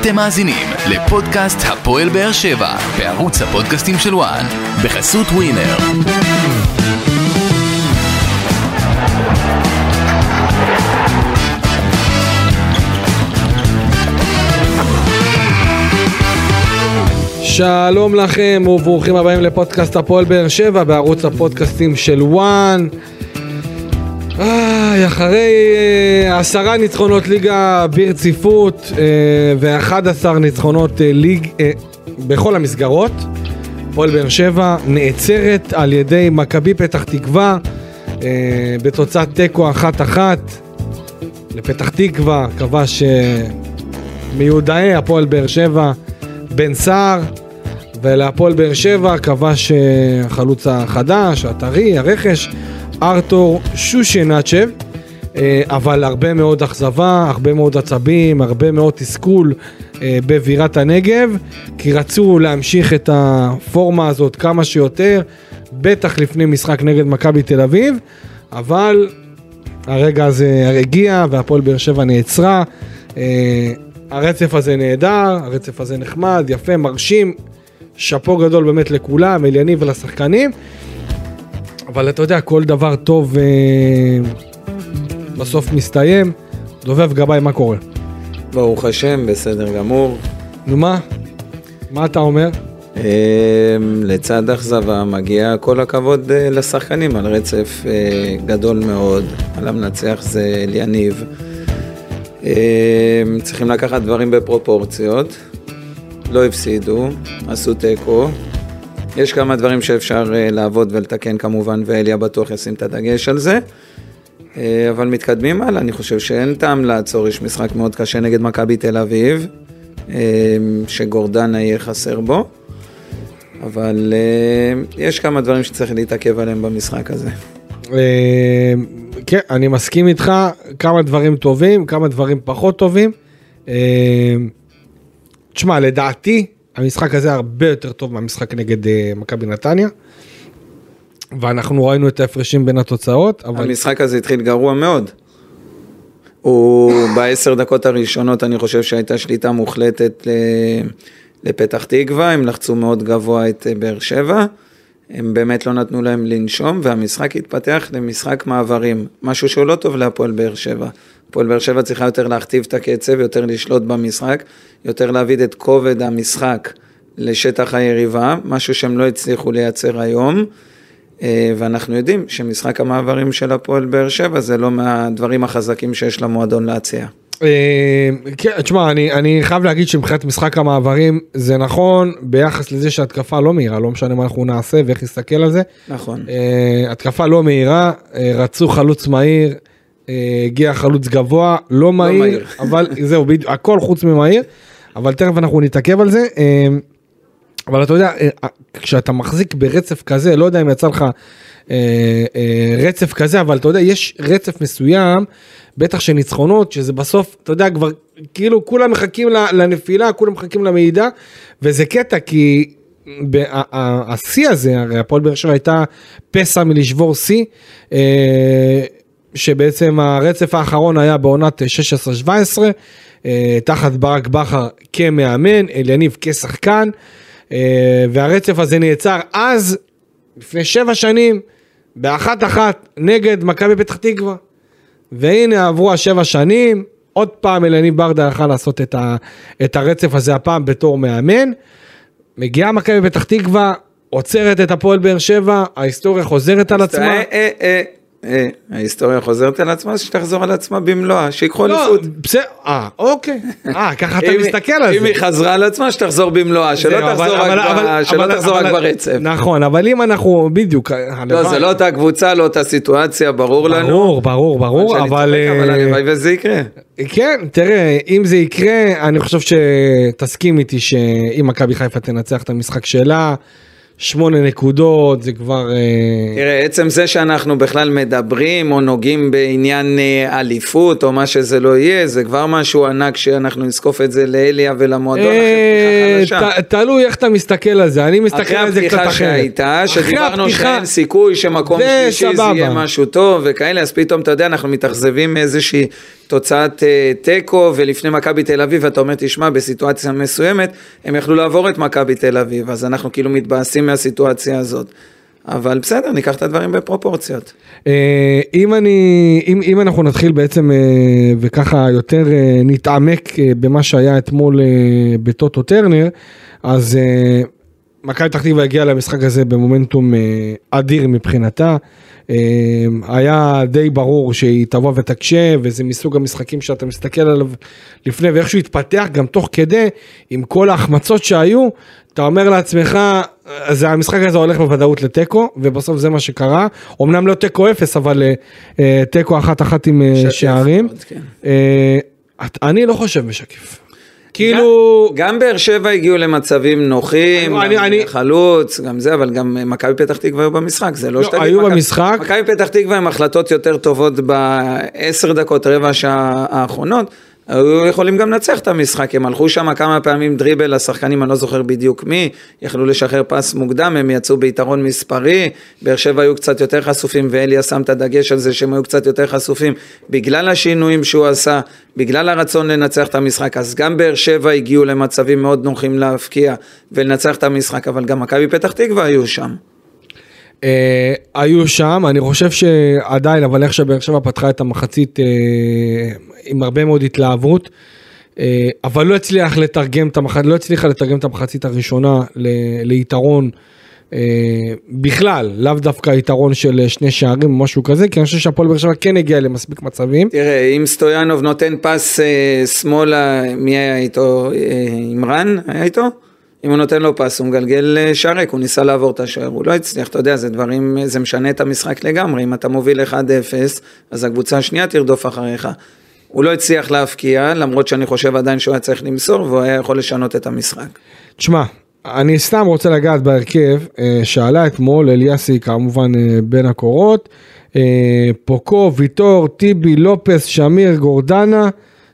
אתם מאזינים לפודקאסט הפועל באר שבע בערוץ הפודקאסטים של וואן בחסות ווינר. שלום לכם וברוכים הבאים לפודקאסט הפועל באר שבע בערוץ הפודקאסטים של וואן. איי, אחרי אה, עשרה ניצחונות ליגה ברציפות אה, ואחד עשר ניצחונות אה, ליג אה, בכל המסגרות, הפועל באר שבע נעצרת על ידי מכבי פתח תקווה אה, בתוצאת תיקו אחת אחת. לפתח תקווה כבש אה, מיודעי הפועל באר שבע בן סער ולהפועל באר שבע כבש אה, החלוץ החדש, הטרי, הרכש, ארתור שושנצ'ב, אה, אבל הרבה מאוד אכזבה, הרבה מאוד עצבים, הרבה מאוד תסכול אה, בבירת הנגב, כי רצו להמשיך את הפורמה הזאת כמה שיותר, בטח לפני משחק נגד מכבי תל אביב, אבל הרגע הזה הגיע והפועל באר שבע נעצרה. אה, הרצף הזה נהדר, הרצף הזה נחמד, יפה, מרשים, שאפו גדול באמת לכולם, אליניב ולשחקנים. אבל אתה יודע, כל דבר טוב אה, בסוף מסתיים. דובב גבאי, מה קורה? ברוך השם, בסדר גמור. נו מה? מה אתה אומר? אמ, לצד אכזבה מגיע כל הכבוד אה, לשחקנים על רצף אה, גדול מאוד. על המנצח זה אליניב. צריכים לקחת דברים בפרופורציות. לא הפסידו, עשו תיקו. יש כמה דברים שאפשר אה, לעבוד ולתקן כמובן, ואליה בטוח ישים את הדגש על זה. אה, אבל מתקדמים הלאה, אני חושב שאין טעם לעצור, יש משחק מאוד קשה נגד מכבי תל אביב, אה, שגורדנה יהיה חסר בו, אבל יש כמה דברים שצריך להתעכב עליהם במשחק הזה. כן, אני מסכים איתך, כמה דברים טובים, כמה דברים פחות טובים. תשמע, לדעתי, המשחק הזה הרבה יותר טוב מהמשחק נגד אה, מכבי נתניה. ואנחנו ראינו את ההפרשים בין התוצאות, אבל... המשחק הזה התחיל גרוע מאוד. הוא בעשר דקות הראשונות, אני חושב שהייתה שליטה מוחלטת לפתח תקווה, הם לחצו מאוד גבוה את אה, באר שבע, הם באמת לא נתנו להם לנשום, והמשחק התפתח למשחק מעברים, משהו שהוא לא טוב להפועל באר שבע. הפועל באר שבע צריכה יותר להכתיב את הקצב, יותר לשלוט במשחק, יותר להביא את כובד המשחק לשטח היריבה, משהו שהם לא הצליחו לייצר היום. אה, ואנחנו יודעים שמשחק המעברים של הפועל באר שבע זה לא מהדברים החזקים שיש למועדון להציע. אה, כן, תשמע, אני, אני חייב להגיד שמבחינת משחק המעברים זה נכון ביחס לזה שהתקפה לא מהירה, לא משנה מה אנחנו נעשה ואיך נסתכל על זה. נכון. Uh, התקפה לא מהירה, uh, רצו חלוץ מהיר, uh, הגיע חלוץ גבוה, לא מהיר, מהיר. אבל זהו, הכל חוץ ממהיר, אבל תכף אנחנו נתעכב על זה. Uh, אבל אתה יודע, uh, כשאתה מחזיק ברצף כזה, לא יודע אם יצא לך uh, uh, רצף כזה, אבל אתה יודע, יש רצף מסוים, בטח של ניצחונות, שזה בסוף, אתה יודע, כבר, כאילו כולם מחכים לנפילה, כולם מחכים למידע, וזה קטע, כי השיא הזה, הרי הפועל באר שבע הייתה פסע מלשבור שיא, אה, שבעצם הרצף האחרון היה בעונת 16-17, אה, תחת ברק בכר כמאמן, אליניב כשחקן, אה, והרצף הזה נעצר אז, לפני שבע שנים, באחת אחת נגד מכבי פתח תקווה. והנה עברו השבע שנים, עוד פעם אלניב ברדה יכל לעשות את, ה, את הרצף הזה הפעם בתור מאמן. מגיעה מכבי פתח תקווה, עוצרת את הפועל באר שבע, ההיסטוריה חוזרת על עצמה. אה, אה, אה, אה, ההיסטוריה חוזרת על עצמה, שתחזור על עצמה במלואה, שיקחו לא, אליפות. בסדר, אה, אוקיי. אה, ככה אתה מסתכל על זה. אם היא חזרה על עצמה, שתחזור במלואה, שלא תחזור רק ברצף. נכון, אבל אם אנחנו, בדיוק. לא, הלוואי. זה לא אותה קבוצה, לא אותה סיטואציה, ברור לנו. ברור, ברור, ברור, אבל... אבל אה, הלוואי וזה יקרה. כן, תראה, אם זה יקרה, אני חושב שתסכים איתי שאם מכבי חיפה תנצח את המשחק שלה, שמונה נקודות, זה כבר... אה, תראה, עצם זה שאנחנו בכלל מדברים או נוגעים בעניין אה, אליפות או מה שזה לא יהיה, זה כבר משהו ענק שאנחנו נזקוף את זה לאליה ולמועדון אחרי אה, פתיחה חדשה. תלוי איך אתה מסתכל על זה, אני מסתכל על זה קצת הפתיחה אחרת. שהייתה, אחרי שדיברנו הפתיחה- שאין סיכוי שמקום שלישי זה. יהיה משהו טוב וכאלה, אז פתאום אתה יודע, אנחנו מתאכזבים מאיזושהי תוצאת תיקו, ולפני מכבי תל אביב, אתה אומר, תשמע, בסיטואציה מסוימת, הם יכלו לעבור את מכבי תל אביב, אז אנחנו כאילו מתבאסים מהסיטואציה הזאת. אבל בסדר, ניקח את הדברים בפרופורציות. אה, אם אני, אם, אם אנחנו נתחיל בעצם אה, וככה יותר אה, נתעמק במה שהיה אתמול בטוטו טרנר, אז מכבי פתח תקווה הגיעה למשחק הזה במומנטום אדיר מבחינתה. היה די ברור שהיא תבוא ותקשה וזה מסוג המשחקים שאתה מסתכל עליו לפני ואיכשהו התפתח גם תוך כדי עם כל ההחמצות שהיו אתה אומר לעצמך זה המשחק הזה הולך בוודאות לתיקו ובסוף זה מה שקרה אמנם לא תיקו אפס אבל אה, אה, תיקו אחת אחת עם אה, שערים כן. אה, אני לא חושב משקף כאילו גם, גם באר שבע הגיעו למצבים נוחים, אני- גם אני- חלוץ, גם זה, אבל גם מכבי פתח תקווה היו במשחק, זה לא לא, שתגיד היו במשחק. מכבי פתח תקווה עם החלטות יותר טובות בעשר דקות, רבע שעה האחרונות. היו יכולים גם לנצח את המשחק, הם הלכו שם כמה פעמים דריבל לשחקנים, אני לא זוכר בדיוק מי, יכלו לשחרר פס מוקדם, הם יצאו ביתרון מספרי, באר שבע היו קצת יותר חשופים, ואליה שם את הדגש על זה שהם היו קצת יותר חשופים, בגלל השינויים שהוא עשה, בגלל הרצון לנצח את המשחק, אז גם באר שבע הגיעו למצבים מאוד נוחים להפקיע ולנצח את המשחק, אבל גם מכבי פתח תקווה היו שם. אה, היו שם, אני חושב שעדיין, אבל איך שבאר שבע פתחה את המחצית אה, עם הרבה מאוד התלהבות, אה, אבל לא הצליח לתרגם את המחצית, לא הצליחה לתרגם את המחצית הראשונה ל, ליתרון אה, בכלל, לאו דווקא יתרון של שני שערים או משהו כזה, כי אני חושב שהפועל באר שבע כן הגיע למספיק מצבים. תראה, אם סטויאנוב נותן פס אה, שמאלה, מי היה איתו? אה, עמרן היה איתו? אם הוא נותן לו פס, הוא מגלגל אה, שער ריק, הוא ניסה לעבור את השוער, הוא לא הצליח, אתה יודע, זה דברים, זה משנה את המשחק לגמרי, אם אתה מוביל 1-0, אז הקבוצה השנייה תרדוף אחריך. הוא לא הצליח להבקיע, למרות שאני חושב עדיין שהוא היה צריך למסור, והוא היה יכול לשנות את המשחק. תשמע, אני סתם רוצה לגעת בהרכב אה, שעלה אתמול, אליאסי כמובן אה, בין הקורות, אה, פוקו, ויטור, טיבי, לופס, שמיר, גורדנה,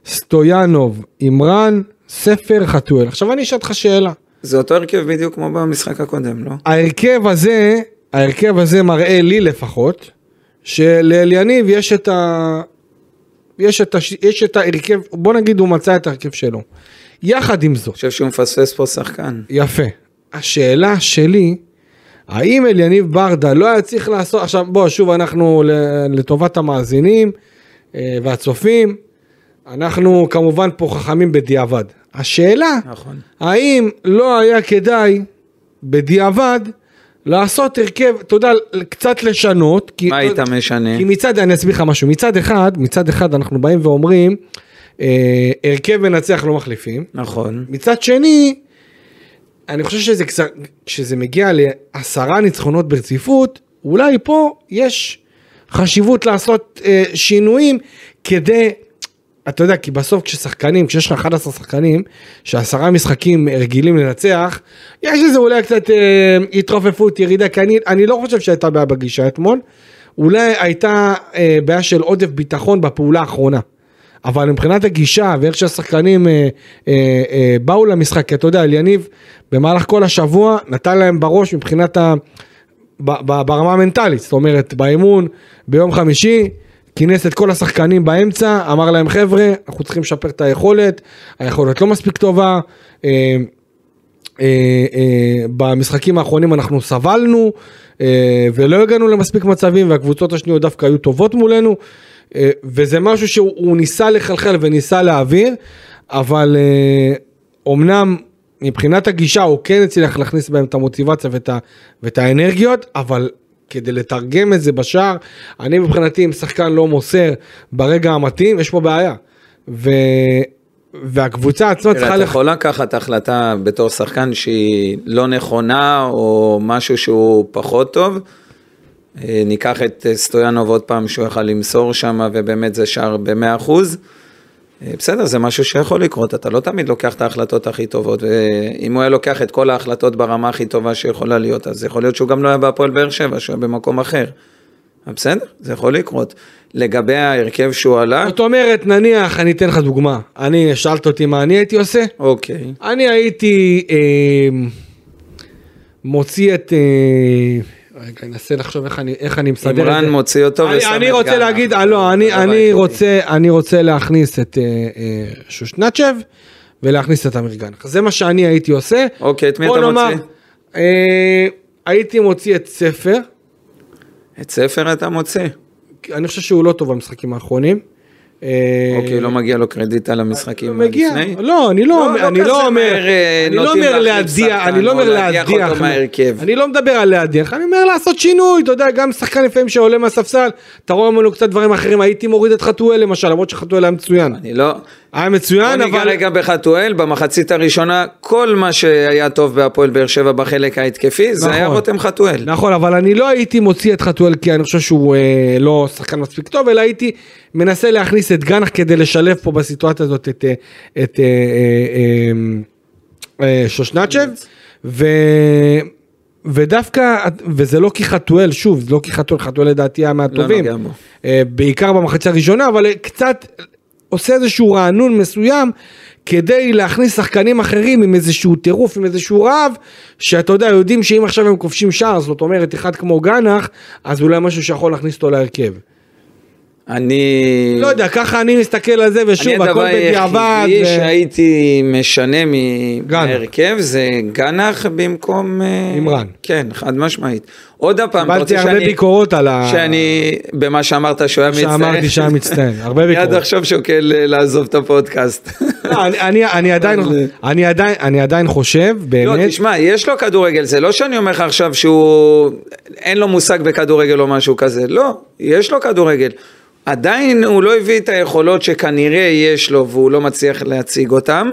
סטויאנוב, עמרן, ספר, חתואל. עכשיו אני אשאל אותך שאלה. זה אותו הרכב בדיוק כמו במשחק הקודם, לא? ההרכב הזה, ההרכב הזה מראה לי לפחות, שלאליניב יש את ה... יש את, הש... יש את ההרכב, בוא נגיד הוא מצא את ההרכב שלו. יחד עם זאת, אני חושב שהוא מפספס פה שחקן. יפה. השאלה שלי, האם אליניב ברדה לא היה צריך לעשות, עכשיו בוא שוב אנחנו לטובת המאזינים אה, והצופים, אנחנו כמובן פה חכמים בדיעבד. השאלה, נכון. האם לא היה כדאי בדיעבד לעשות הרכב, אתה יודע, קצת לשנות, כי, מה היית משנה? כי מצד, אני אסביר לך משהו, מצד אחד, מצד אחד אנחנו באים ואומרים, אה, הרכב מנצח לא מחליפים, נכון. מצד שני, אני חושב שזה קצת, כשזה מגיע לעשרה ניצחונות ברציפות, אולי פה יש חשיבות לעשות אה, שינויים כדי, אתה יודע, כי בסוף כששחקנים, כשיש לך 11 שחקנים, שעשרה משחקים רגילים לנצח, יש איזה אולי קצת אה, התרופפות, ירידה, כי אני, אני לא חושב שהייתה בעיה בגישה אתמול, אולי הייתה אה, בעיה של עודף ביטחון בפעולה האחרונה. אבל מבחינת הגישה ואיך שהשחקנים אה, אה, אה, באו למשחק, כי אתה יודע, אליניב במהלך כל השבוע נתן להם בראש מבחינת ה... ב, ב, ברמה המנטלית, זאת אומרת באימון ביום חמישי, כינס את כל השחקנים באמצע, אמר להם חבר'ה, אנחנו צריכים לשפר את היכולת, היכולת לא מספיק טובה, אה, אה, אה, במשחקים האחרונים אנחנו סבלנו אה, ולא הגענו למספיק מצבים והקבוצות השניות דווקא היו טובות מולנו. אה, וזה משהו שהוא הוא ניסה לחלחל וניסה להעביר אבל אה, אומנם מבחינת הגישה הוא כן הצליח להכניס בהם את המוטיבציה ואת, ה, ואת האנרגיות אבל כדי לתרגם את זה בשער אני מבחינתי אם שחקן לא מוסר ברגע המתאים יש פה בעיה. ו... והקבוצה עצמה צריכה אתה לח... יכול לקחת החלטה בתור שחקן שהיא לא נכונה, או משהו שהוא פחות טוב. אה, ניקח את סטויאנוב עוד פעם שהוא יכל למסור שם, ובאמת זה שער ב-100%. אה, בסדר, זה משהו שיכול לקרות, אתה לא תמיד לוקח את ההחלטות הכי טובות, ואם הוא היה לוקח את כל ההחלטות ברמה הכי טובה שיכולה להיות, אז יכול להיות שהוא גם לא היה בהפועל באר שבע, שהוא היה במקום אחר. אבל בסדר, זה יכול לקרות. לגבי ההרכב שהוא עלה, זאת אומרת, נניח, אני אתן לך דוגמה. אני, שאלת אותי מה אני הייתי עושה? אוקיי. אני הייתי אה, מוציא את... אה, רגע, אני אנסה לחשוב איך אני, איך אני מסדר את זה. עמרן מוציא אותו אני, ושם אני את רוצה גאנם. להגיד, אה, לא, אני, זה אני. רוצה, אני רוצה להכניס את אה, אה, שושנצ'ב ולהכניס את אמיר גנח. זה מה שאני הייתי עושה. אוקיי, את מי אתה נאמר, מוציא? אה, הייתי מוציא את ספר, את ספר אתה מוציא. אני חושב שהוא לא טוב במשחקים האחרונים. אה, אוקיי, לא מגיע לו קרדיט על המשחקים מגיע, לפני? לא, אני לא, לא, לא אני כזה לא אומר, אה, אני לא אומר להדיח, אני לא או אומר להדיח. אני לא מדבר על להדיח, אני אומר לעשות שינוי, אתה יודע, גם שחקן לפעמים שעולה מהספסל, אתה רואה ממנו קצת דברים אחרים, הייתי מוריד את חתואל למשל, למרות שחתואל היה מצוין, אני לא... היה מצוין, בוא ניגע אבל, רגע בחתואל, במחצית הראשונה, כל מה שהיה טוב בהפועל באר שבע בחלק ההתקפי, זה נכון. היה רותם חתואל. נכון, אבל אני לא הייתי מוציא את חתואל כי אני חושב שהוא אה, לא שחקן מספיק טוב, אלא הייתי מנסה להכניס את גנח כדי לשלב פה בסיטואציה הזאת את, אה, את אה, אה, אה, שושנצ'ב, ו... ודווקא, וזה לא כי חתואל, שוב, זה לא כי חתואל, חתואל לדעתי היה מהטובים. אה, בעיקר במחצית הראשונה, אבל קצת עושה איזשהו רענון מסוים כדי להכניס שחקנים אחרים עם איזשהו טירוף, עם איזשהו רעב, שאתה יודע, יודעים שאם עכשיו הם כובשים שער, זאת אומרת, אחד כמו גנח, אז אולי משהו שיכול להכניס אותו להרכב. אני... לא יודע, ככה אני מסתכל על זה, ושוב, אני הכל הדבר בדיעבד. היחידי ו- שהייתי משנה גנח. מההרכב זה גנח במקום... אה, עמרן. כן, חד משמעית. עוד פעם, אתה קיבלתי רוצה הרבה שאני... ביקורות על ה... שאני... במה שאמרת שהוא היה מצטער. שאמרתי שהיה מצטיין, הרבה מיד ביקורות. עכשיו שוקל אה, לעזוב את הפודקאסט. לא, אני- אני- אני עדיין- אני אני חושב, לא, באמת, תשמע, יש לו כדורגל, זה לא שאני אומר לך עכשיו שהוא... אין לו מושג בכדורגל או משהו כזה, לא, יש לו כדורגל. עדיין הוא לא הביא את היכולות שכנראה יש לו והוא לא מצליח להציג אותם,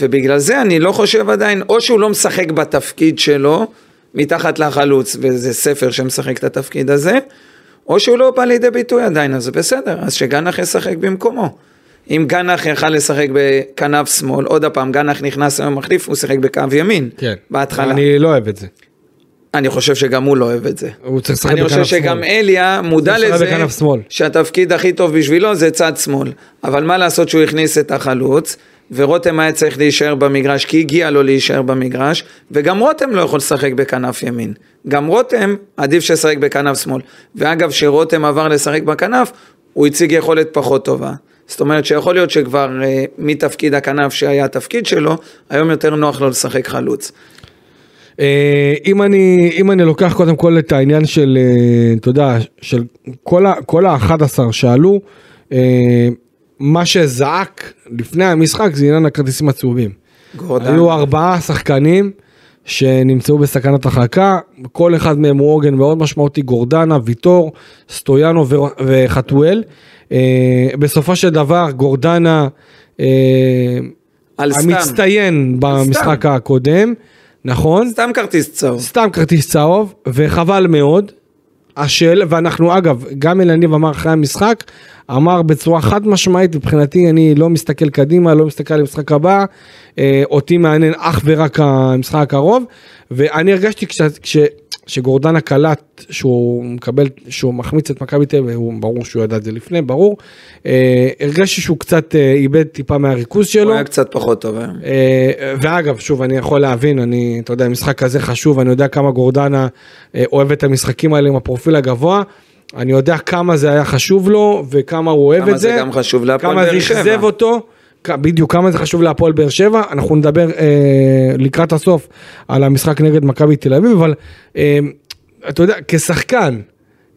ובגלל זה אני לא חושב עדיין, או שהוא לא משחק בתפקיד שלו, מתחת לחלוץ, וזה ספר שמשחק את התפקיד הזה, או שהוא לא בא לידי ביטוי עדיין, אז בסדר, אז שגנח ישחק במקומו. אם גנח יכל לשחק בכנף שמאל, עוד פעם, גנח נכנס היום מחליף, הוא שיחק בקו ימין. כן, בהתחלה. אני לא אוהב את זה. אני חושב שגם הוא לא אוהב את זה. הוא צריך לשחק אני בכנף חושב שמאל. שגם אליה מודע לזה. שהתפקיד הכי טוב בשבילו זה צד שמאל. אבל מה לעשות שהוא הכניס את החלוץ, ורותם היה צריך להישאר במגרש, כי הגיע לו להישאר במגרש, וגם רותם לא יכול לשחק בכנף ימין. גם רותם עדיף שישחק בכנף שמאל. ואגב, כשרותם עבר לשחק בכנף, הוא הציג יכולת פחות טובה. זאת אומרת שיכול להיות שכבר אה, מתפקיד הכנף שהיה התפקיד שלו, היום יותר נוח לו לשחק חלוץ. אה, אם אני, אם אני לוקח קודם כל את העניין של, אה, אתה יודע, של כל, ה, כל ה-11 שעלו, אה, מה שזעק לפני המשחק זה עניין הכרטיסים הצהובים. היו ארבעה שחקנים שנמצאו בסכנת הרחקה, כל אחד מהם הוא עוגן מאוד משמעותי, גורדנה, ויטור, סטויאנו ו- וחתואל. בסופו של דבר גורדנה. המצטיין במשחק הקודם, נכון? סתם כרטיס צהוב. סתם כרטיס צהוב, וחבל מאוד. השאלה, ואנחנו אגב, גם אלניב אמר אחרי המשחק, אמר בצורה חד משמעית, מבחינתי אני לא מסתכל קדימה, לא מסתכל על המשחק הבא, אה, אותי מעניין אך ורק המשחק הקרוב, ואני הרגשתי כש, כש, שגורדנה קלט שהוא מקבל, שהוא מחמיץ את מכבי תל אביב, ברור שהוא ידע את זה לפני, ברור, אה, הרגשתי שהוא קצת אה, איבד טיפה מהריכוז שלו. הוא היה קצת פחות טוב היום. אה, ואגב, שוב, אני יכול להבין, אני, אתה יודע, משחק כזה חשוב, אני יודע כמה גורדנה אה, אוהב את המשחקים האלה עם הפרופיל הגבוה, אני יודע כמה זה היה חשוב לו, וכמה הוא אוהב כמה את זה, זה גם חשוב להפועל כמה זה באר שבע. אכזב אותו, בדיוק, כמה זה חשוב להפועל באר שבע, אנחנו נדבר אה, לקראת הסוף על המשחק נגד מכבי תל אביב, אבל אה, אתה יודע, כשחקן,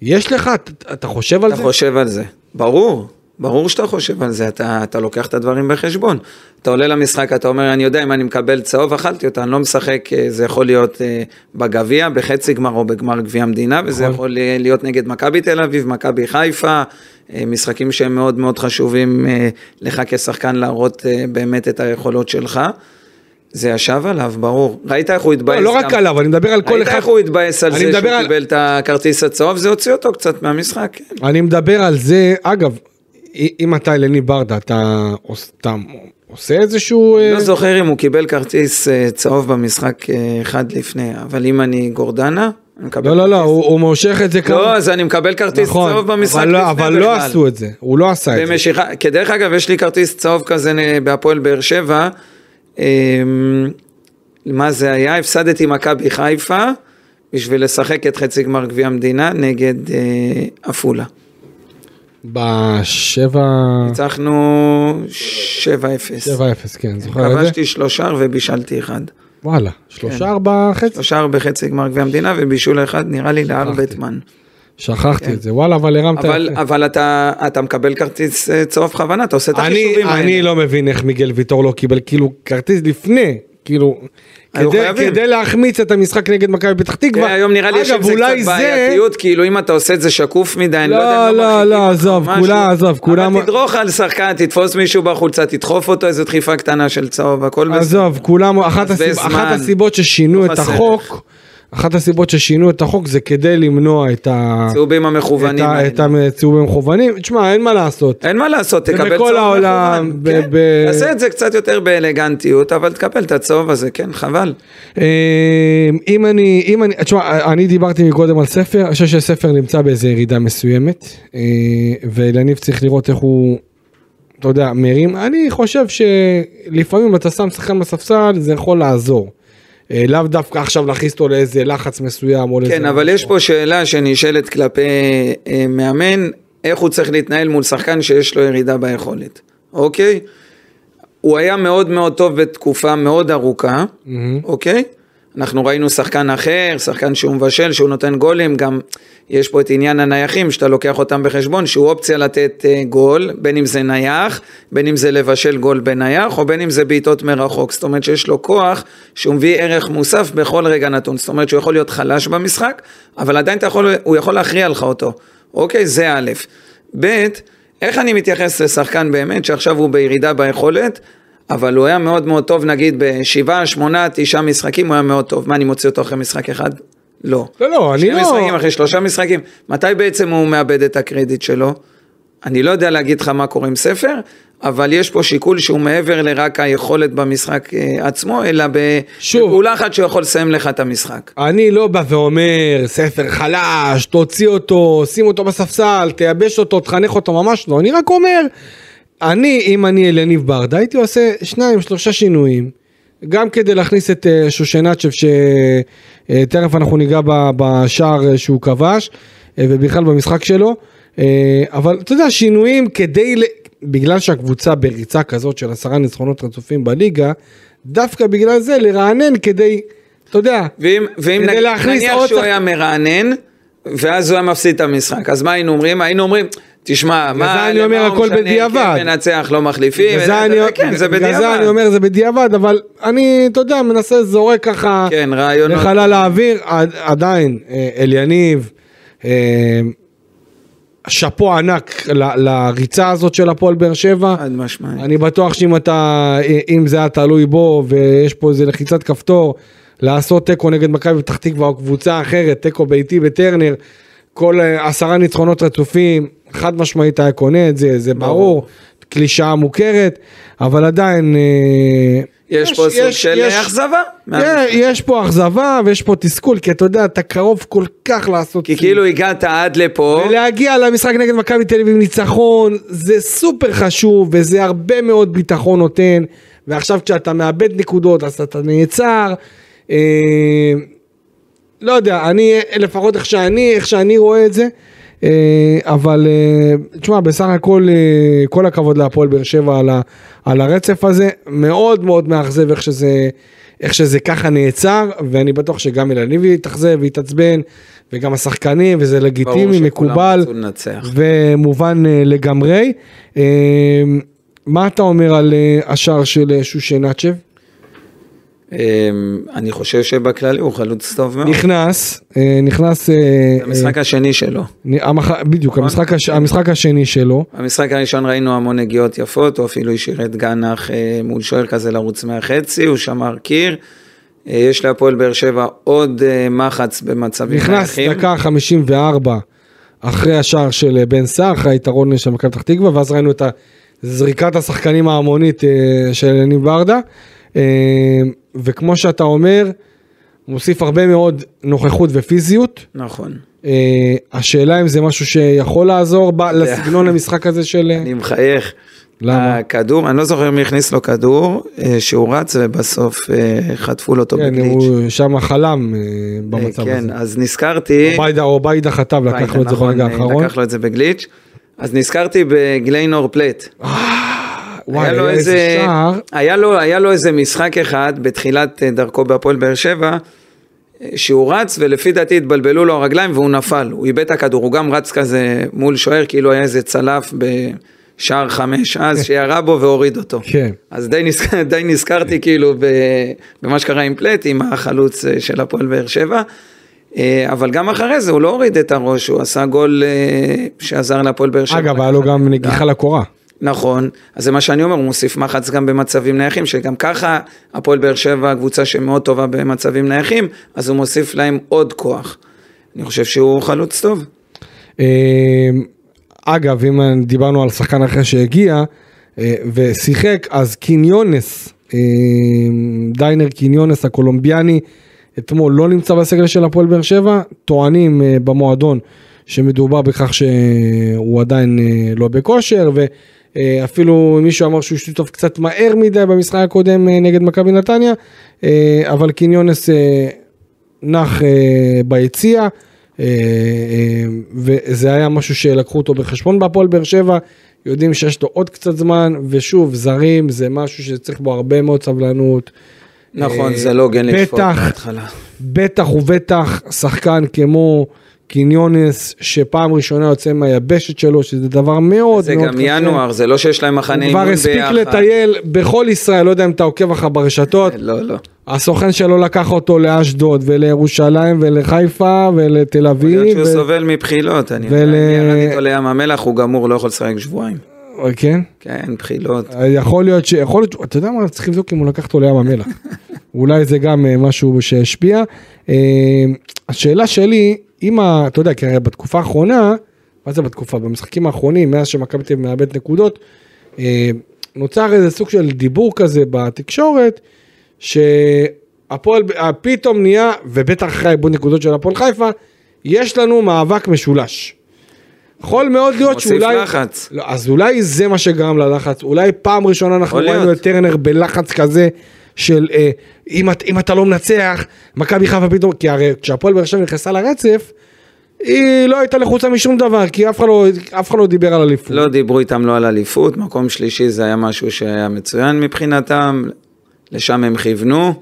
יש לך, אתה, אתה חושב על אתה זה? חושב על זה. ברור, ברור שאתה חושב על זה, אתה, אתה לוקח את הדברים בחשבון. אתה עולה למשחק, אתה אומר, אני יודע אם אני מקבל צהוב, אכלתי אותה, אני לא משחק, אה, זה יכול להיות אה, בגביע, בחצי גמר או בגמר גביע המדינה, וזה נכון. יכול אה, להיות נגד מכבי תל אביב, מכבי חיפה, אה, משחקים שהם מאוד מאוד חשובים לך כשחקן להראות באמת את היכולות שלך. זה ישב עליו, ברור. ראית איך הוא התבאס לא, לא רק עליו, אני מדבר על כל ראית אחד. איך הוא התבאס על זה שהוא על- קיבל את הכרטיס הצהוב, זה הוציא אותו קצת מהמשחק, כן. אני מדבר על זה, אגב, אם אתה אלני ברדה, אתה אתה עושה איזשהו... אה, לא זוכר אם הוא קיבל כרטיס אה, צהוב במשחק אה, אחד לפני, אבל אם אני גורדנה, אני מקבל לא, לא, לא. הוא הוא מושך את זה לא, אז אני מקבל כרטיס נכון, צהוב במשחק אבל לפני לא- בכלל. אבל לא עשו את זה, הוא לא עשה את זה. במשיכה, כי דרך אגב, יש לי כרטיס צהוב כזה בהפועל באר שבע. אמ, מה זה היה? הפסדתי מכבי חיפה בשביל לשחק את חצי גמר גביע המדינה נגד אה, עפולה. בשבע... ניצחנו 7-0. 7-0, כן, זוכר את זה? כבשתי שלושה ובישלתי אחד. וואלה, שלושה ארבע חצי? שלושה בחצי גמר גביע המדינה ובישול אחד נראה לי לארבטמן. שכחתי את זה, וואלה, אבל הרמת כן. אבל, יפה. אבל אתה, אתה מקבל כרטיס אה, צהוב בכוונה, אתה עושה את החישובים האלה. אני לא מבין איך מיגל ויטור לא קיבל כאילו כרטיס לפני, כאילו, כדי. כדי להחמיץ את המשחק נגד מכבי פתח תקווה. תראה, היום נראה לי עם אגב, זה קצת בעייתיות, כאילו אם אתה עושה את זה שקוף מדי, אני לא יודע אם לא, לא, אותך עזוב. כולם, עזוב, כולם- אבל תדרוך על שחקן, תתפוס מישהו בחולצה, תדחוף אותו איזה דחיפה קטנה של צהוב, הכל בסדר. עזוב, כולם, אחת, הסיב, אחת. הסיבות ששינו לא את. החוק, אחת הסיבות ששינו את החוק זה כדי למנוע את ה... צהובים את המכוונים ה-. את הצהובים המכוונים. תשמע, אין מה לעשות. אין מה לעשות, תקבל בכל צהוב העולם, מכוון. ב- כן. ב- תעשה את זה קצת יותר באלגנטיות, אבל תקבל את הצהוב הזה, כן, חבל. אה, אם אני, אם אני, תשמע, אני דיברתי מקודם על ספר, אני חושב שספר נמצא באיזה ירידה מסוימת, אה, ולניב צריך לראות איך הוא, אתה יודע, מרים. אני חושב שלפעמים אתה שם שחקן בספסל, זה יכול לעזור. אה, לאו דווקא עכשיו להכניס אותו לאיזה לחץ מסוים או לאיזה... כן, אבל יש פה שאלה שנשאלת כלפי אה, מאמן, איך הוא צריך להתנהל מול שחקן שיש לו ירידה ביכולת, אוקיי? הוא היה מאוד מאוד טוב בתקופה מאוד ארוכה, מהמם. אוקיי? אנחנו ראינו שחקן אחר, שחקן שהוא מבשל, שהוא נותן גולים, גם יש פה את עניין הנייחים, שאתה לוקח אותם בחשבון, שהוא אופציה לתת אה, גול, בין אם זה נייח, בין אם זה לבשל גול בנייח, או בין אם זה בעיטות מרחוק. זאת אומרת שיש לו כוח שהוא מביא ערך מוסף בכל רגע נתון. זאת אומרת שהוא יכול להיות חלש במשחק, אבל עדיין יכול, הוא יכול להכריע לך אותו. אוקיי? זה א'. ב', איך אני מתייחס לשחקן באמת שעכשיו הוא בירידה ביכולת, אבל הוא היה מאוד מאוד טוב, נגיד בשבעה, שמונה, תשעה משחקים, הוא היה מאוד טוב. מה, אני מוציא אותו אחרי משחק אחד? לא. לא, לא, אני שני לא... משחקים אחרי שלושה משחקים, מתי בעצם הוא מאבד את הקרדיט שלו? אני לא יודע להגיד לך מה קורה עם ספר, אבל יש פה שיקול שהוא מעבר לרק היכולת במשחק אה, עצמו, אלא. בפעולה אחת שהוא יכול לסיים לך את המשחק. אני לא בא ואומר, ספר חלש, תוציא אותו, שים אותו בספסל, תייבש אותו, תחנך אותו, ממש לא. אני רק אומר, אני, אם אני אלניב ברדה, הייתי עושה שניים, שלושה שינויים, גם כדי להכניס את אה, שושנצ'ב, שתכף אנחנו ניגע בשער אה, שהוא כבש, אה, ובכלל במשחק שלו, אה, אבל אתה יודע, שינויים כדי, בגלל שהקבוצה בריצה כזאת של עשרה ניצחונות רצופים בליגה, דווקא בגלל זה לרענן כדי, אתה יודע, ואם, ואם כדי נגיד, להכניס נניח עוד שהוא שחק- היה מרענן, ואז הוא היה מפסיד את המשחק, אז מה היינו אומרים? היינו אומרים, תשמע, מה, אני אומר, הכל? בדיעבד. כן, מנצח, לא מחליפים, וזה- אני- כן, זה בדיעבד. זה אני אומר זה בדיעבד, אבל אני, אתה יודע, מנסה זורק ככה כן, רעיונות. לחלל האוויר, עד- עדיין, אה, אליניב, אה, שאפו ענק ל- לריצה הזאת של הפועל באר שבע. חד משמעית. אני בטוח שאם אתה, אם זה היה תלוי בו ויש פה איזה לחיצת כפתור לעשות תיקו נגד מכבי פתח תקווה או קבוצה אחרת, תיקו ביתי בטרנר, כל אה, עשרה ניצחונות רצופים, חד משמעית היה קונה את זה, זה ברור, קלישאה מוכרת, אבל עדיין... אה, יש פה סוג של אכזבה. כן, יש פה אכזבה ויש פה תסכול, כי אתה יודע, אתה קרוב כל כך לעשות... כי כאילו הגעת עד לפה, ולהגיע למשחק נגד מכבי תל אביב ניצחון זה סופר חשוב וזה הרבה מאוד ביטחון נותן ועכשיו כשאתה מאבד נקודות אז אתה נעצר לא יודע אני לפחות איך שאני איך שאני רואה את זה אה, אבל אה, תשמע בסך הכל אה, כל הכבוד להפועל באר שבע על, ה, על הרצף הזה מאוד מאוד מאכזב איך שזה איך שזה ככה נעצר ואני בטוח שגם אלניבי יתאכזב ויתעצבן וגם השחקנים וזה לגיטימי מקובל. ומובן אה, לגמרי. אה, מה אתה אומר על אה, השער של אה, שושנצ'ב? אמ, אני חושב שבכללי הוא חלוץ טוב מאוד. נכנס, אה, נכנס, אה, זה המשחק השני שלו. אה, בדיוק, נכון. המשחק הש- המשחק השני שלו. במשחק הראשון ראינו המון נגיעות יפות, הוא אפילו השאיר את גנח אה, מול שוער כזה לרוץ מהחצי, הוא שמר קיר. אה, יש להפועל באר שבע עוד אה, מחץ במצבים נכנס. דקה 54, אחרי השער של אה, בן סער, אחרי היתרון של מכבי פתח תקווה, ואז ראינו את זריקת השחקנים ההמונית אה, של ניב ברדה. אה, וכמו שאתה אומר, מוסיף הרבה מאוד נוכחות ופיזיות. נכון. אה, השאלה אם זה משהו שיכול לעזור ב- לסגנון המשחק הזה של... אה, אני מחייך. למה? הכדור, אני לא זוכר מי הכניס לו כדור, אה, שהוא רץ ובסוף חטפו לו אותו כן, בגליץ'. הוא שם חלם במצב כן, הזה. אז נזכרתי, ביידה או ביידה חטב, לקח לו את זה נכון, ברגע אה, האחרון. לקח לו את זה בגליץ', אז נזכרתי בגליינור פלט. וואי, היה לו איזה שער. היה לו, היה לו איזה משחק אחד בתחילת אה, דרכו בהפועל באר שבע, אה, שהוא רץ ולפי דעתי התבלבלו לו הרגליים והוא נפל, הוא איבד את הכדור, הוא גם רץ כזה מול שוער כאילו היה איזה צלף בשער חמש אז שירה בו והוריד אותו. כן. אז די, נזכ... די נזכרתי כאילו. במה שקרה עם פלט, עם החלוץ אה, של הפועל באר שבע. אבל גם אחרי זה הוא לא הוריד את הראש, הוא עשה גול שעזר להפועל באר שבע. אגב, היה לו גם. נגיחה לקורה. נכון, אז זה מה שאני אומר, הוא מוסיף מחץ גם במצבים נייחים, שגם ככה הפועל באר שבע קבוצה שמאוד טובה במצבים נייחים, אז הוא מוסיף להם עוד כוח. אני חושב שהוא חלוץ טוב. אה, אגב, אם דיברנו על שחקן אחר שהגיע אה, ושיחק, אז קיניונס, אה, דיינר קיניונס הקולומביאני, אתמול לא נמצא בסגל של הפועל באר שבע, טוענים במועדון שמדובר בכך שהוא עדיין לא בכושר, ואפילו מישהו אמר שהוא שותף קצת מהר מדי במשחק הקודם אה, נגד מכבי נתניה, אה, אבל קיניונס אה, נח אה, ביציע, אה, אה, וזה היה משהו שלקחו אותו בחשבון בהפועל באר שבע, יודעים שיש לו עוד קצת זמן, ושוב, זרים זה משהו שצריך בו הרבה מאוד סבלנות. נכון, אה, זה לא הוגן לשפוט בהתחלה. בטח ובטח שחקן כמו קיניונס, שפעם ראשונה יוצא מהיבשת שלו, שזה דבר מאוד זה מאוד גם ינואר, זה לא שיש להם מחנה הוא אימון כבר ביחד. הספיק לטייל בכל ישראל, לא יודע אם אתה עוקב אחריו ברשתות. לא, לא. הסוכן שלו לקח אותו לאשדוד ולירושלים ולחיפה ולתל יכול אביב. להיות שהוא ו- סובל מבחילות, אני ול- ירדתי איתו לים המלח, הוא גמור, לא יכול לשחק שבועיים. כן? כן, בחילות. יכול להיות ש... יכול להיות... אתה יודע מה? צריך לבדוק אם הוא לקח אותו לים המלח. אולי זה גם אה, משהו שהשפיע. אה, השאלה שלי, אם ה... אתה יודע, כי הרי בתקופה האחרונה, מה זה בתקופה? במשחקים האחרונים, מאז שמכבי תל מאבד נקודות, אה, נוצר איזה סוג של דיבור כזה בתקשורת, שהפועל, פתאום נהיה, ובטח אחרי העיבוד נקודות של הפועל חיפה, יש לנו מאבק משולש. יכול מאוד להיות מוסיף שאולי... לחץ. לא, אז אולי זה מה שגרם ללחץ, אולי פעם ראשונה אנחנו ראינו. את טרנר בלחץ כזה של אה, אם, את- אם אתה לא מנצח, מכבי חיפה פתאום, כי הרי כשהפועל באר שבע נכנסה לרצף, היא לא הייתה לחוצה משום דבר, כי אף אחד לא, אף אחד לא דיבר על אליפות. לא דיברו איתם לא על אליפות, מקום שלישי זה היה משהו שהיה מצוין מבחינתם, לשם הם כיוונו,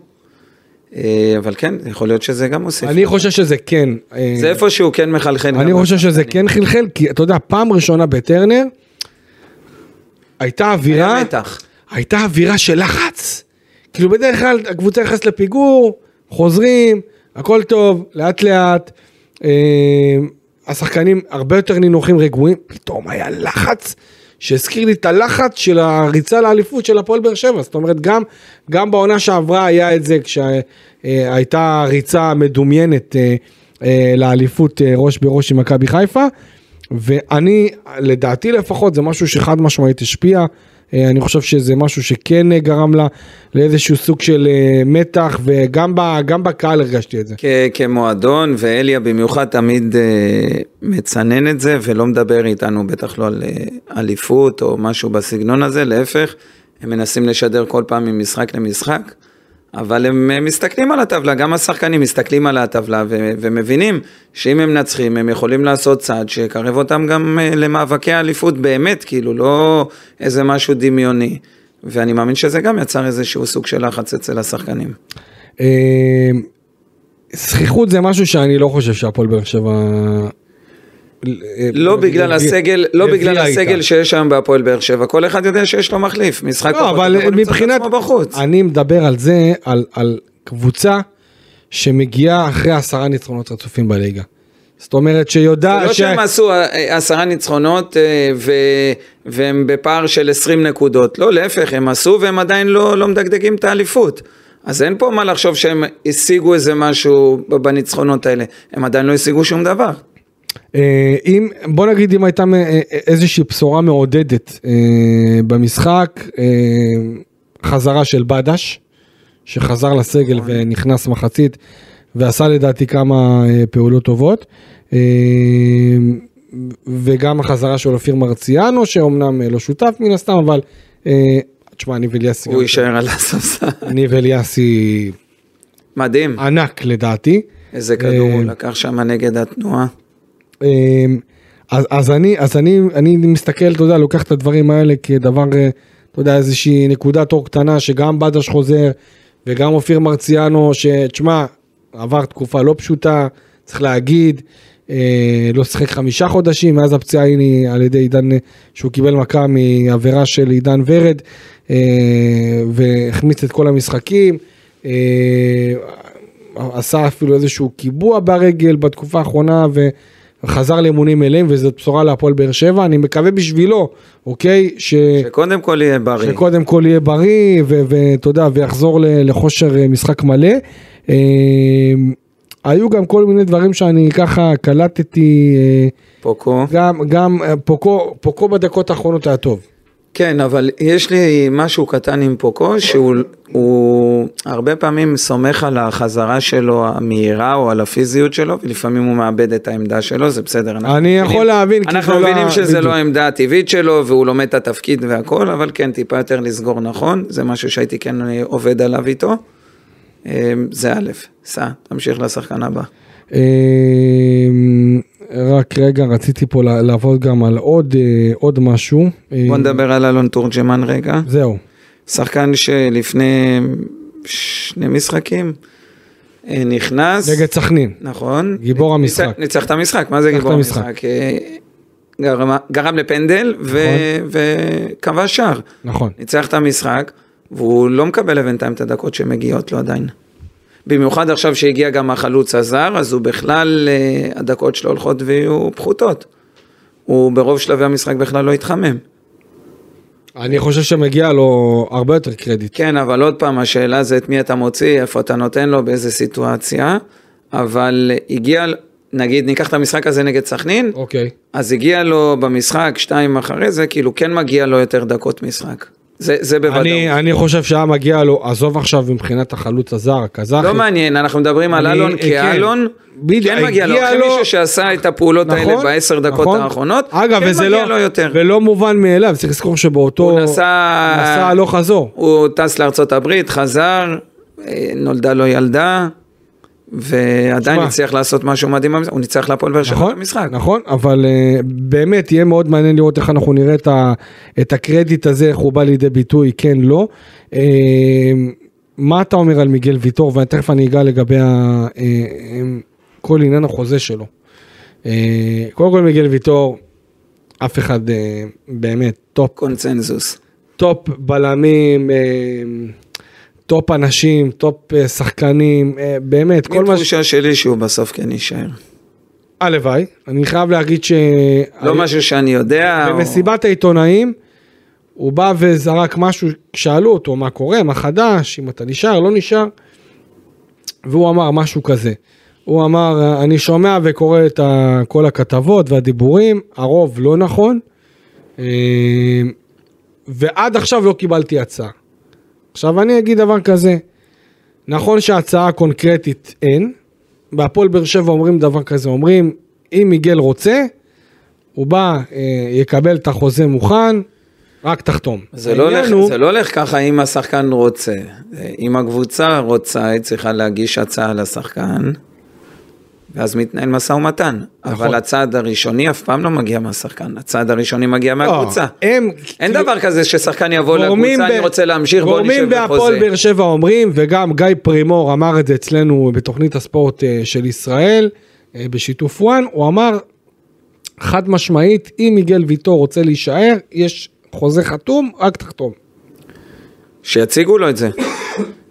אה, אבל כן, יכול להיות שזה גם מוסיף. אני חושב שזה כן. אה, זה איפשהו כן מחלחל. אני חושב שזה. כן חלחל, כי אתה יודע, פעם ראשונה בטרנר, הייתה אווירה, היה מתח. הייתה אווירה של לחץ. כאילו בדרך כלל הקבוצה נכנסת לפיגור, חוזרים, הכל טוב, לאט לאט. אה, השחקנים הרבה יותר נינוחים רגועים, פתאום היה לחץ שהזכיר לי את הלחץ של הריצה לאליפות של הפועל באר שבע. זאת אומרת, גם, גם בעונה שעברה היה את זה כשהייתה ריצה מדומיינת אה, אה, לאליפות אה, ראש בראש עם מכבי חיפה. ואני, לדעתי לפחות, זה משהו שחד משמעית השפיע. אה, אני חושב שזה משהו שכן אה, גרם לה לאיזשהו סוג של אה, מתח, וגם ב, בקהל הרגשתי את זה. כ- כמועדון, ואליה במיוחד תמיד מצנן את זה, ולא מדבר איתנו בטח לא על אליפות או משהו בסגנון הזה, להפך, הם מנסים לשדר כל פעם ממשחק למשחק, אבל הם אה, מסתכלים על הטבלה, גם השחקנים מסתכלים על הטבלה ו- ומבינים שאם הם מנצחים, הם יכולים לעשות צעד שיקרב אותם גם אה, למאבקי האליפות באמת, כאילו לא איזה משהו דמיוני. ואני מאמין שזה גם יצר איזשהו סוג של לחץ אצל השחקנים. אה, זכיחות זה משהו שאני לא חושב שהפועל באר שבע... אה, לא בגלל הביא- הסגל, לא בגלל. הסגל שיש היום בהפועל באר שבע, כל אחד יודע שיש לו מחליף, משחק לא, פחות, אבל מבחינת. אני מדבר על זה, על, קבוצה שמגיעה אחרי עשרה ניצחונות רצופים בליגה. זאת אומרת זה שיודע לא ש... שהם עשו אה, עשרה ניצחונות אה, ו- והם בפער של 20 נקודות, לא, להפך, הם עשו והם עדיין לא, לא מדגדגים את האליפות. אז אין פה מה לחשוב שהם השיגו איזה משהו בניצחונות האלה, הם עדיין לא השיגו שום דבר. אה, אם, בוא נגיד אם הייתה אה, איזושהי בשורה מעודדת אה, במשחק, חזרה של בדש, שחזר לסגל נכון. ונכנס מחצית, ועשה לדעתי כמה פעולות טובות. וגם החזרה של אופיר מרציאנו, שאומנם לא שותף מן הסתם, אבל תשמע, ניב אליאסי, הוא יישאר על הספסל. ניב אליאסי מדהים. ענק לדעתי. איזה כדור הוא לקח שם נגד התנועה. אמ, אז, אז אני, אז אני, אני מסתכל, אתה יודע, לוקח את הדברים האלה כדבר, אה, אתה יודע, איזושהי נקודת אור קטנה, שגם בדש חוזר, וגם אופיר מרציאנו, שתשמע, עבר תקופה לא פשוטה, צריך להגיד, אה, לא שיחק חמישה חודשים, מאז הפציעה הנה על ידי עידן, שהוא קיבל מכה מעבירה של עידן ורד, אה, והחמיץ את כל המשחקים. אה, עשה אפילו איזשהו קיבוע ברגל בתקופה האחרונה וחזר לאימונים מלאים וזאת בשורה להפועל באר שבע, אני מקווה בשבילו, אוקיי, ש... שקודם כל יהיה בריא. שקודם כל יהיה בריא ואתה יודע, ויחזור לכושר אה, משחק מלא. אה, היו גם כל מיני דברים שאני ככה קלטתי, אה, פוקו. גם, גם אה, פוקו, פוקו בדקות האחרונות היה טוב. כן, אבל יש לי משהו קטן עם פוקו, שהוא הוא הרבה פעמים סומך על החזרה שלו המהירה או על הפיזיות שלו, ולפעמים הוא מאבד את העמדה שלו, זה בסדר. אני מבינים- יכול להבין, אנחנו לא מבינים ה- שזה בדיוק. לא העמדה הטבעית שלו, והוא לומד את התפקיד והכל, אבל כן, טיפה יותר לסגור נכון, זה משהו שהייתי כן עובד עליו איתו. אה, זה א', סע, תמשיך לשחקן הבא. רק רגע, רציתי פה לעבוד גם על עוד, אה, עוד משהו. בוא אמ, נדבר על אלון תורג'מן רגע. זהו. שחקן שלפני שני משחקים אה, נכנס. נגד סכנין. נכון. גיבור המשחק. ניצח את המשחק, מה זה גיבור המשחק. המשחק? אה, גרם, גרם לפנדל ו- וכבש שער. נכון. ניצח את המשחק, והוא לא מקבל בינתיים את הדקות שמגיעות לו עדיין. במיוחד עכשיו שהגיע גם החלוץ הזר, אז הוא בכלל, אה, הדקות שלו הולכות ויהיו פחותות. הוא ברוב שלבי המשחק בכלל לא התחמם. אני חושב שמגיע לו הרבה יותר קרדיט. כן, אבל עוד פעם, השאלה זה את מי אתה מוציא, איפה אתה נותן לו, באיזה סיטואציה, אבל הגיע, נגיד ניקח את המשחק הזה נגד סכנין, אוקיי. אז הגיע לו במשחק, שתיים אחרי זה, כאילו כן מגיע לו יותר דקות משחק. זה, זה בוודאות. אני, אני חושב שהיה מגיע לו, עזוב עכשיו מבחינת החלוץ הזר, הקזחי. לא מעניין, אנחנו מדברים על אלון כן. כאלון, בדיוק, כן מגיע לו, אחרי מישהו שעשה את הפעולות האלה נכון, בעשר דקות נכון. האחרונות, אגב, כן וזה מגיע לא, לו יותר. ולא מובן מאליו, צריך לזכור שבאותו... הוא נסע... נסע הלוך חזור. הוא טס לארצות הברית, חזר, אה, נולדה לו ילדה, ועדיין. הצליח לעשות משהו מדהים. הוא ניצח להפועל באר שבע נכון, במשחק. נכון, אבל uh, באמת יהיה מאוד מעניין לראות איך אנחנו נראה את, ה, את הקרדיט הזה, איך הוא בא לידי ביטוי, כן, לא. אה, מה אתה אומר על מיגל ויטור, ותכף אני אגע לגבי ה, אה, כל עניין החוזה שלו. אה, קודם כל מיגל ויטור, אף אחד אה, באמת top, קונצנזוס. top בלמים, אה, top אנשים, top אה, שחקנים, אה, באמת, כל מה ש... תחושה שלי שהוא בסוף כן יישאר. הלוואי, אני חייב להגיד ש... לא משהו שאני יודע. במסיבת העיתונאים, הוא בא וזרק משהו, שאלו אותו מה קורה, מה חדש, אם אתה נשאר, לא נשאר, והוא אמר משהו כזה. הוא אמר, אני שומע וקורא את כל הכתבות והדיבורים, הרוב לא נכון, אה, ועד עכשיו לא קיבלתי הצעה. עכשיו אני אגיד דבר כזה, נכון שהצעה קונקרטית אין, בהפועל באר שבע אומרים דבר כזה, אומרים, אם מיגל רוצה, הוא בא, אה, יקבל את החוזה מוכן, רק תחתום. זה לא, הולך, הוא- זה לא הולך ככה אם השחקן רוצה. אם הקבוצה רוצה, היא צריכה להגיש הצעה לשחקן, ואז מתנהל משא ומתן. נכון. אבל הצעד הראשוני אף פעם לא מגיע מהשחקן, הצעד הראשוני מגיע מהקבוצה. לא, הם... אין כאילו, דבר כזה ששחקן יבוא גורמים לקבוצה, ב- אני רוצה להמשיך, בוא גורמים נשב בהפועל בחוזה. באר שבע אומרים, וגם גיא פרימור אמר את זה אצלנו בתוכנית הספורט אה, של ישראל, אה, בשיתוף וואן, הוא אמר חד משמעית, אם מיגל ויטור רוצה להישאר, יש חוזה חתום, רק תחתום. שיציגו לו את זה.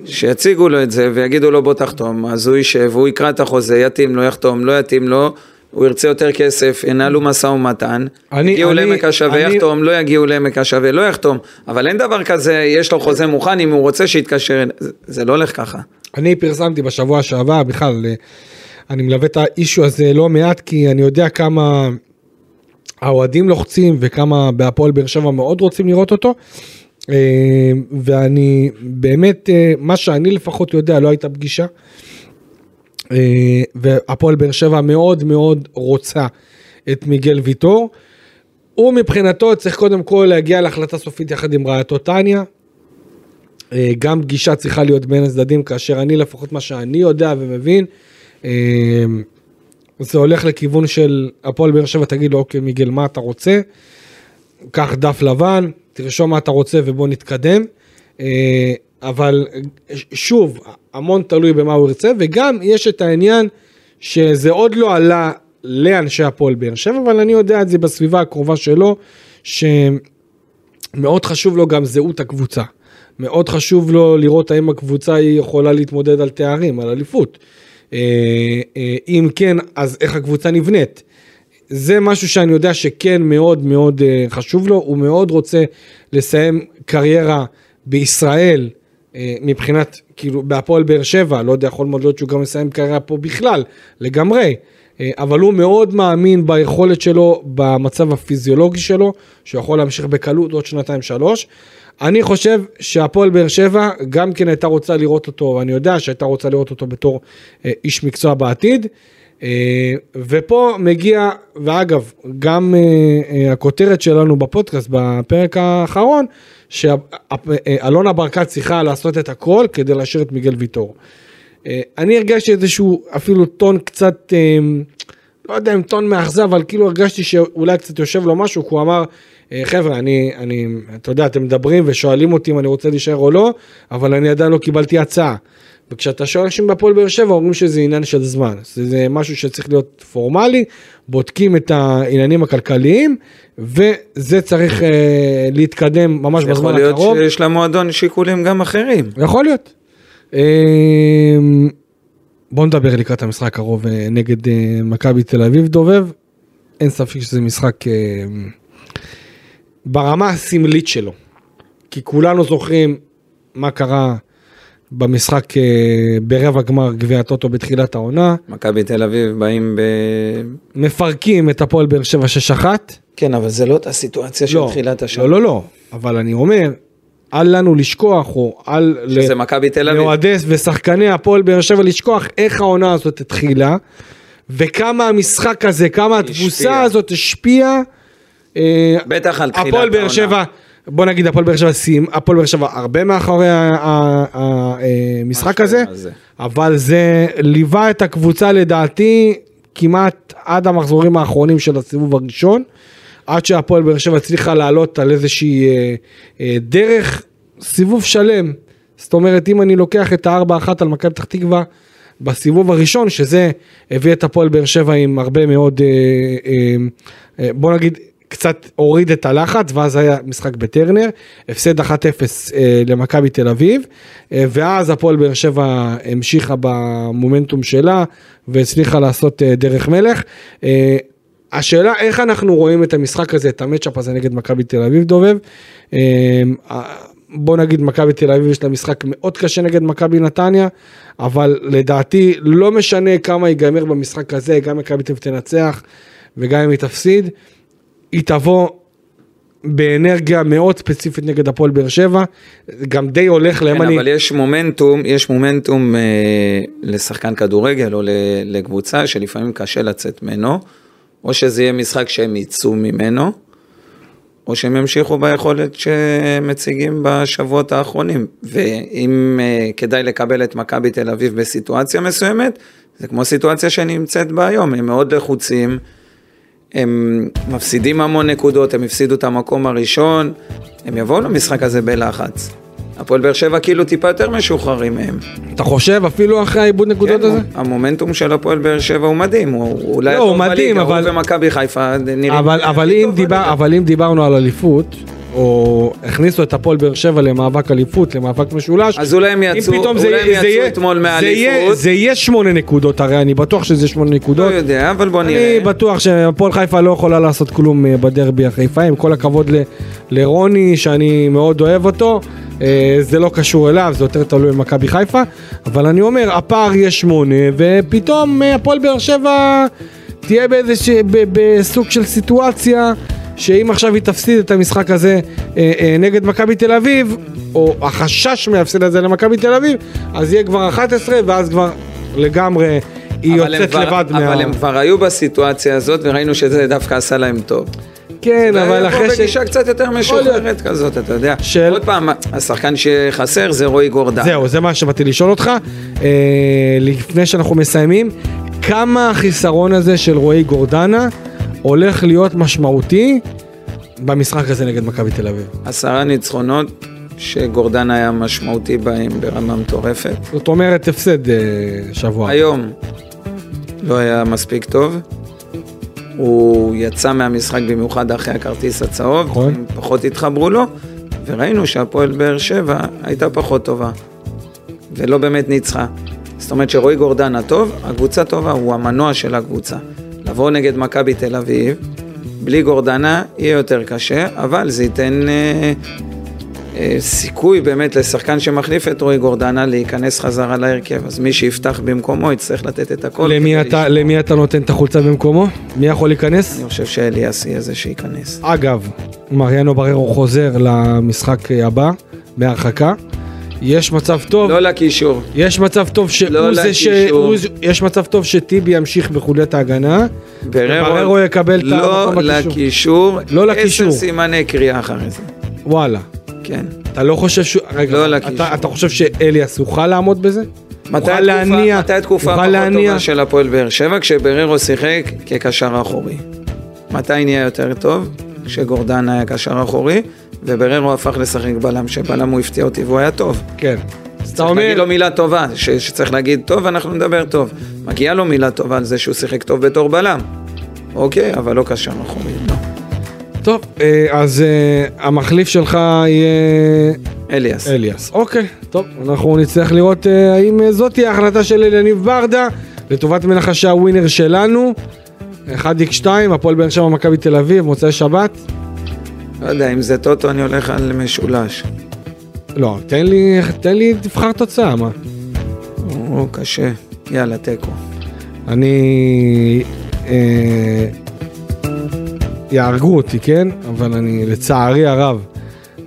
שיציגו לו את זה ויגידו לו בוא תחתום, אז הוא יישב, הוא יקרא את החוזה, יתאים לו, יחתום, לא יתאים לו, הוא ירצה יותר כסף, ינהלו משא ומתן, אני- יגיעו לעמק השווה, אני- יחתום, לא יגיעו לעמק השווה, לא יחתום, אבל אין דבר כזה, יש לו חוזה מוכן, אם הוא רוצה שיתקשר, זה- זה לא הולך ככה. אני פרסמתי בשבוע שעבר בכלל, אה, אני מלווה את האישו הזה לא מעט, כי אני יודע כמה האוהדים לוחצים וכמה בהפועל באר שבע מאוד רוצים לראות אותו. אה, ואני באמת, אה, מה שאני לפחות יודע, לא הייתה פגישה. אה, והפועל באר שבע מאוד מאוד רוצה את מיגל ויטור. הוא מבחינתו צריך קודם כל להגיע להחלטה סופית יחד עם רעייתו טניה. גם פגישה צריכה להיות בין הצדדים, כאשר אני לפחות מה שאני יודע ומבין, זה הולך לכיוון של הפועל באר שבע, תגיד לו אוקיי מיגל מה אתה רוצה, קח דף לבן, תרשום מה אתה רוצה ובוא נתקדם. אה, אבל שוב, המון תלוי במה הוא ירצה, וגם יש את העניין שזה עוד לא עלה לאנשי הפועל באר שבע, אבל אני יודע את זה בסביבה הקרובה שלו, שמאוד חשוב לו גם זהות הקבוצה. מאוד חשוב לו לראות האם הקבוצה היא יכולה להתמודד על תארים, על אליפות. אה, אה, אם כן, אז איך הקבוצה נבנית. זה משהו שאני יודע שכן מאוד מאוד אה, חשוב לו, הוא מאוד רוצה לסיים קריירה בישראל, מבחינת, כאילו, בהפועל באר שבע, לא יודע, יכול מאוד להיות שהוא גם מסיים קריירה פה בכלל, לגמרי. אבל הוא מאוד מאמין ביכולת שלו, במצב הפיזיולוגי שלו, שהוא יכול להמשיך בקלות עוד שנתיים שלוש. אני חושב שהפועל באר שבע גם כן הייתה רוצה לראות אותו, ואני יודע שהייתה רוצה לראות אותו בתור אה, איש מקצוע בעתיד. אה, ופה מגיע, ואגב, גם אה, אה, הכותרת שלנו בפודקאסט בפרק האחרון, שאלונה ברקת צריכה לעשות את הכל כדי להשאיר את מיגל ויטור. אני הרגשתי איזשהו אפילו טון קצת, לא יודע אם טון מאכזב, אבל כאילו הרגשתי שאולי קצת יושב לו משהו, כי הוא אמר, חבר'ה, אני, אני, אתה יודע, אתם מדברים ושואלים אותי אם אני רוצה להישאר או לא, אבל אני עדיין לא קיבלתי הצעה. וכשאתה שואל אנשים בהפועל באר שבע, אומרים שזה עניין של זמן. זה, זה משהו שצריך להיות פורמלי, בודקים את העניינים הכלכליים, וזה צריך אה, להתקדם ממש בזמן הקרוב. יכול להיות שיש למועדון שיקולים גם אחרים. יכול להיות. אה, בוא נדבר לקראת המשחק הקרוב אה, נגד אה, מכבי תל אביב דובב. אין ספק שזה משחק אה, ברמה הסמלית שלו. כי כולנו זוכרים מה קרה במשחק אה, ברבע גמר גביע הטוטו בתחילת העונה. מכבי תל אביב באים ב... מפרקים את הפועל באר שבע 6-1. כן, אבל זה לא אותה סיטואציה של לא, תחילת השנה. לא, לא, לא. אבל אני אומר, אל לנו לשכוח, או אל... שזה מכבי תל אביב. לאוהדי ושחקני הפועל באר שבע לשכוח איך העונה הזאת התחילה, וכמה המשחק הזה, כמה התבוסה הזאת השפיעה. אה, בטח על תחילת העונה. הפועל באר שבע, בוא נגיד הפועל באר שבע סיים, הפועל באר שבע הרבה מאחורי המשחק הזה, הזה. אבל זה ליווה את הקבוצה לדעתי כמעט עד המחזורים האחרונים של הסיבוב הראשון, עד שהפועל באר שבע הצליחה לעלות על איזושהי אה, אה, דרך, סיבוב שלם. זאת אומרת, אם אני לוקח את הארבע אחת על מכבי פתח תקווה, בסיבוב הראשון, שזה הביא את הפועל באר שבע עם הרבה מאוד, אה, אה, אה, בוא נגיד, קצת הוריד את הלחץ, ואז היה משחק בטרנר, הפסד 1-0 אה, למכבי תל אביב, אה, ואז הפועל באר שבע המשיכה במומנטום שלה, והצליחה לעשות אה, דרך מלך. אה, השאלה איך אנחנו רואים את המשחק הזה, את המצ'אפ הזה נגד מכבי תל אביב דובב. אה, בוא נגיד מכבי תל אביב יש לה משחק מאוד קשה נגד מכבי נתניה, אבל לדעתי לא משנה כמה ייגמר במשחק הזה, גם מכבי תל אביב תנצח וגם אם היא תפסיד. היא תבוא באנרגיה מאוד ספציפית נגד הפועל באר שבע, גם די הולך להם כן, אני... אבל יש מומנטום, יש מומנטום אה, לשחקן כדורגל או לקבוצה שלפעמים קשה לצאת ממנו, או שזה יהיה משחק שהם יצאו ממנו, או שהם ימשיכו ביכולת שמציגים בשבועות האחרונים. ואם אה, כדאי לקבל את מכבי תל אביב בסיטואציה מסוימת, זה כמו סיטואציה שנמצאת בה היום, הם מאוד לחוצים. הם מפסידים המון נקודות, הם הפסידו את המקום הראשון, הם יבואו למשחק הזה בלחץ. הפועל באר שבע כאילו טיפה יותר משוחררים מהם. אתה חושב אפילו אחרי העיבוד נקודות כן, הזה? המומנטום של הפועל באר שבע הוא מדהים, הוא אולי לא, הוא מדהים, אבל- הוא ומכבי חיפה נראים... אבל, אבל, אם דיבר. אבל אם דיברנו על אליפות, או הכניסו את הפועל באר שבע למאבק אליפות, למאבק משולש, אז אולי הם יצאו, אולי הם יצאו אתמול זה מהאליפות. זה יהיה שמונה נקודות, הרי אני בטוח שזה שמונה לא נקודות. יודע, אבל בוא נראה. אני בטוח שהפועל חיפה לא יכולה לעשות כלום אה, בדרבי החיפה, עם כל הכבוד ל- לרוני, שאני מאוד אוהב אותו, אה, זה לא קשור אליו, זה יותר תלוי במכבי חיפה, אבל אני אומר, הפער יהיה שמונה, ופתאום אה, הפועל באר שבע תהיה באיזשה, ב- בסוג של סיטואציה, שאם עכשיו היא תפסיד את המשחק הזה אה, אה, נגד מכבי תל אביב, או החשש מהפסיד הזה למכבי תל אביב, אז יהיה כבר 11, ואז כבר לגמרי היא אבל יוצאת כבר- לבד מה... אבל הם כבר היו בסיטואציה הזאת, וראינו שזה דווקא עשה להם טוב. כן, אבל אחרי ש... בגישה קצת יותר משוחררת כזאת, אתה יודע. של- עוד פעם, השחקן שחסר זה רועי גורדן. זהו, זה מה שבאתי לשאול אותך. אה, לפני שאנחנו מסיימים, כמה החיסרון הזה של רועי גורדנה הולך להיות משמעותי במשחק הזה נגד מכבי תל אביב? עשרה ניצחונות שגורדן היה משמעותי בהם ברמה מטורפת. זאת אומרת, הפסד אה, שבוע. היום לא היה מספיק טוב. הוא יצא מהמשחק במיוחד אחרי הכרטיס הצהוב, נכון. הם פחות התחברו לו, וראינו שהפועל באר שבע הייתה פחות טובה, ולא באמת ניצחה. זאת אומרת שרועי גורדן הטוב, הקבוצה טובה, הוא המנוע של הקבוצה. לבוא נגד מכבי תל אביב, בלי גורדנה יהיה יותר קשה, אבל זה ייתן אה, אה, סיכוי באמת לשחקן שמחליף את רועי גורדנה להיכנס חזרה להרכב. אז מי שיפתח במקומו יצטרך לתת את הכל. למי אתה. למי אתה נותן את החולצה במקומו? מי יכול להיכנס? אני חושב שאליאס יהיה זה שייכנס. אגב, מריאנו בררו חוזר למשחק הבא, בהרחקה. יש מצב טוב, לא לקישור. יש מצב טוב שהוא לא זה ש... הוא יש מצב טוב שטיבי ימשיך בחוליית ההגנה. בררו יקבל את לא המקום בקישור. לקישור. לא לקישור. עשר סימני קריאה אחרי זה. וואלה. כן. אתה לא חושב ש... רגע, לא אתה, לקישור. אתה חושב שאליאס יוכל לעמוד בזה? מתי התקופה- להניע- מתי התקופה הפחות להניע- טובה של הפועל באר שבע? כשבררו שיחק כקשר אחורי. מתי נהיה יותר טוב? כשגורדן היה קשר אחורי, ובררו הפך לשחק בלם, שבלם הוא הפתיע אותי והוא היה טוב. כן. אז אתה צריך להגיד אומר, לו מילה טובה, ש- שצריך להגיד טוב, אנחנו נדבר טוב. מגיעה לו מילה טובה על זה שהוא שיחק טוב בתור בלם. אוקיי, אבל לא קשר אחורי, לא. טוב, אה, אז אה, המחליף שלך יהיה אליאס. אליאס. אוקיי, טוב, אנחנו נצטרך לראות אה, האם זאת תהיה ההחלטה של אליניב ברדה, לטובת מנחשי הווינר שלנו. 1x2, הפועל באר שבע, מכבי תל אביב, מוצאי שבת. לא יודע, אם זה טוטו אני הולך על משולש. לא, תן לי, תן לי, תבחר תוצאה, מה? הוא קשה. יאללה, תיקו. אני... אה, יהרגו אותי, כן? אבל אני, לצערי הרב,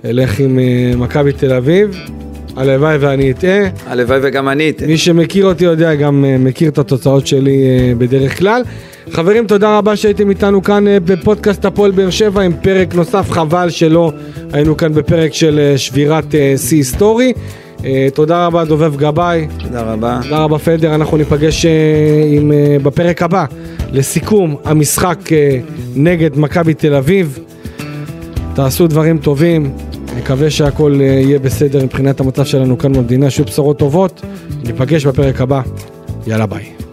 אלך עם אה, מכבי תל אביב. הלוואי ואני אטעה. הלוואי וגם אני אתן. מי שמכיר אותי יודע, גם אה, מכיר את התוצאות שלי אה, בדרך כלל. חברים, תודה רבה שהייתם איתנו כאן אה, בפודקאסט הפועל באר שבע עם פרק נוסף, חבל שלא היינו כאן בפרק של אה, שבירת אה, שיא היסטורי. תודה רבה דובב גבאי, תודה רבה. תודה רבה פדר, אנחנו ניפגש עם, בפרק הבא לסיכום המשחק נגד מכבי תל אביב. תעשו דברים טובים, נקווה שהכל יהיה בסדר מבחינת המצב שלנו כאן במדינה, שיהיו בשורות טובות. ניפגש בפרק הבא, יאללה ביי.